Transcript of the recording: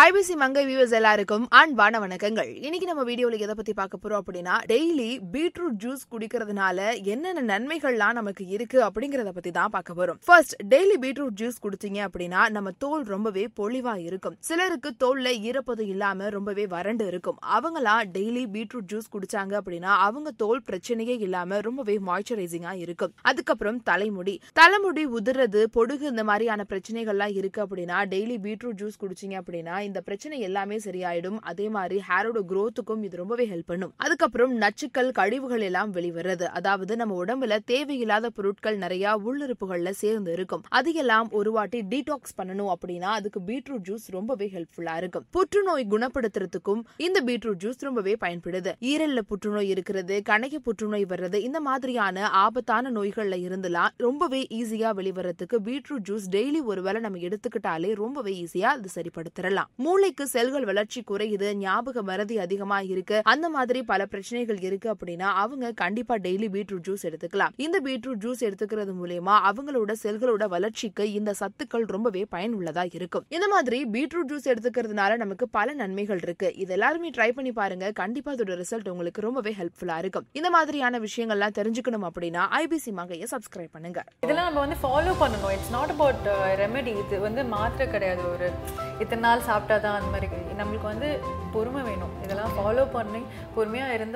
IBC மங்கை viewers எல்லாருக்கும் அன்பான வணக்கங்கள். இன்னைக்கு நம்ம வீடியோல எதை பத்தி பார்க்க போறோம் அப்படின்னா டெய்லி பீட்ரூட் ஜூஸ் குடிக்கிறதுனால என்னென்ன நன்மைகள்லாம் நமக்கு இருக்கு அப்படிங்கறத பத்தி தான் பார்க்க போறோம். ஃபர்ஸ்ட் டெய்லி பீட்ரூட் ஜூஸ் குடிச்சீங்க அப்படின்னா நம்ம தோல் ரொம்பவே பொலிவா இருக்கும். சிலருக்கு தோல்ல ஈரப்பதம் இல்லாம ரொம்பவே வறண்டு இருக்கும். அவங்களாம் டெய்லி பீட்ரூட் ஜூஸ் குடிச்சாங்க அப்படின்னா அவங்க தோல் பிரச்சனையே இல்லாம ரொம்பவே மாய்ஸ்சரைசிங்கா இருக்கும். அதுக்கப்புறம் தலைமுடி. தலைமுடி உதிர்றது பொடுகு இந்த மாதிரியான பிரச்சனைகள்லாம் இருக்கு அப்படின்னா டெய்லி பீட்ரூட் ஜூஸ் குடிச்சீங்க அப்படின்னா இந்த பிரச்சனை எல்லாமே சரியாயிடும். அதே மாதிரி ஹேரோட குரோத்துக்கும் இது ரொம்பவே ஹெல்ப் பண்ணும். அதுக்கப்புறம் நச்சுக்கள் கழிவுகள் எல்லாம் வெளிவருது அதாவது நம்ம உடம்புல தேவையில்லாத பொருட்கள் நிறைய உள்ளுறுப்புகள்ல சேர்ந்து இருக்கும். அதையெல்லாம் ஒரு வாட்டி டீடாக்ஸ் பண்ணணும் அப்படின்னா அதுக்கு பீட்ரூட் ஜூஸ் ரொம்பவே ஹெல்ப்ஃபுல்லா இருக்கும். புற்றுநோய் குணப்படுத்துறதுக்கும் இந்த பீட்ரூட் ஜூஸ் ரொம்பவே பயன்படுது. ஈரல்ல புற்றுநோய் இருக்கிறது கணைய புற்றுநோய் வர்றது இந்த மாதிரியான ஆபத்தான நோய்கள்ல இருந்துலாம் ரொம்பவே ஈஸியா வெளிவரத்துக்கு பீட்ரூட் ஜூஸ் டெய்லி ஒருவேளை நம்ம எடுத்துக்கிட்டாலே ரொம்பவே ஈஸியா அது சரிப்படுத்திடலாம். மூளைக்கு செல்கள் வளர்ச்சி குறையுது ஞாபக மறதி அதிகமா இருக்கு. அந்த மாதிரி பல பிரச்சனைகள் இருக்கு அப்படின்னா அவங்க கண்டிப்பா டெய்லி பீட்ரூட் ஜூஸ் எடுத்துக்கலாம். இந்த பீட்ரூட் ஜூஸ் எடுத்துக்கிறது மூலயமா அவங்களோட செல்களோட வளர்ச்சிக்கு இந்த சத்துக்கள் ரொம்பவே பயனுள்ளதா இருக்கும். இந்த மாதிரி பீட்ரூட் ஜூஸ் எடுத்துக்கிறதுனால நமக்கு பல நன்மைகள் இருக்கு. இது எல்லாருமே ட்ரை பண்ணி பாருங்க. கண்டிப்பா அதோட ரிசல்ட் உங்களுக்கு ரொம்பவே ஹெல்ப்ஃபுல்லா இருக்கும். இந்த மாதிரியான விஷயங்கள்லாம் தெரிஞ்சுக்கணும் அப்படின்னா ஐபிசி மகையை சப்ஸ்கிரைப் பண்ணுங்க. இதெல்லாம் நம்ம வந்து ஃபாலோ பண்ணணும். இட்ஸ் நாட் அபவுட் ரெமெடி இது வந்து மாத்திரை கிடையாது. ஒரு இத்தனை நாள் சாப்பிட்டா தான் அந்த மாதிரி. நம்மளுக்கு வந்து பொறுமை வேணும். இதெல்லாம் ஃபாலோ பண்ணி பொறுமையாக இருந்தால்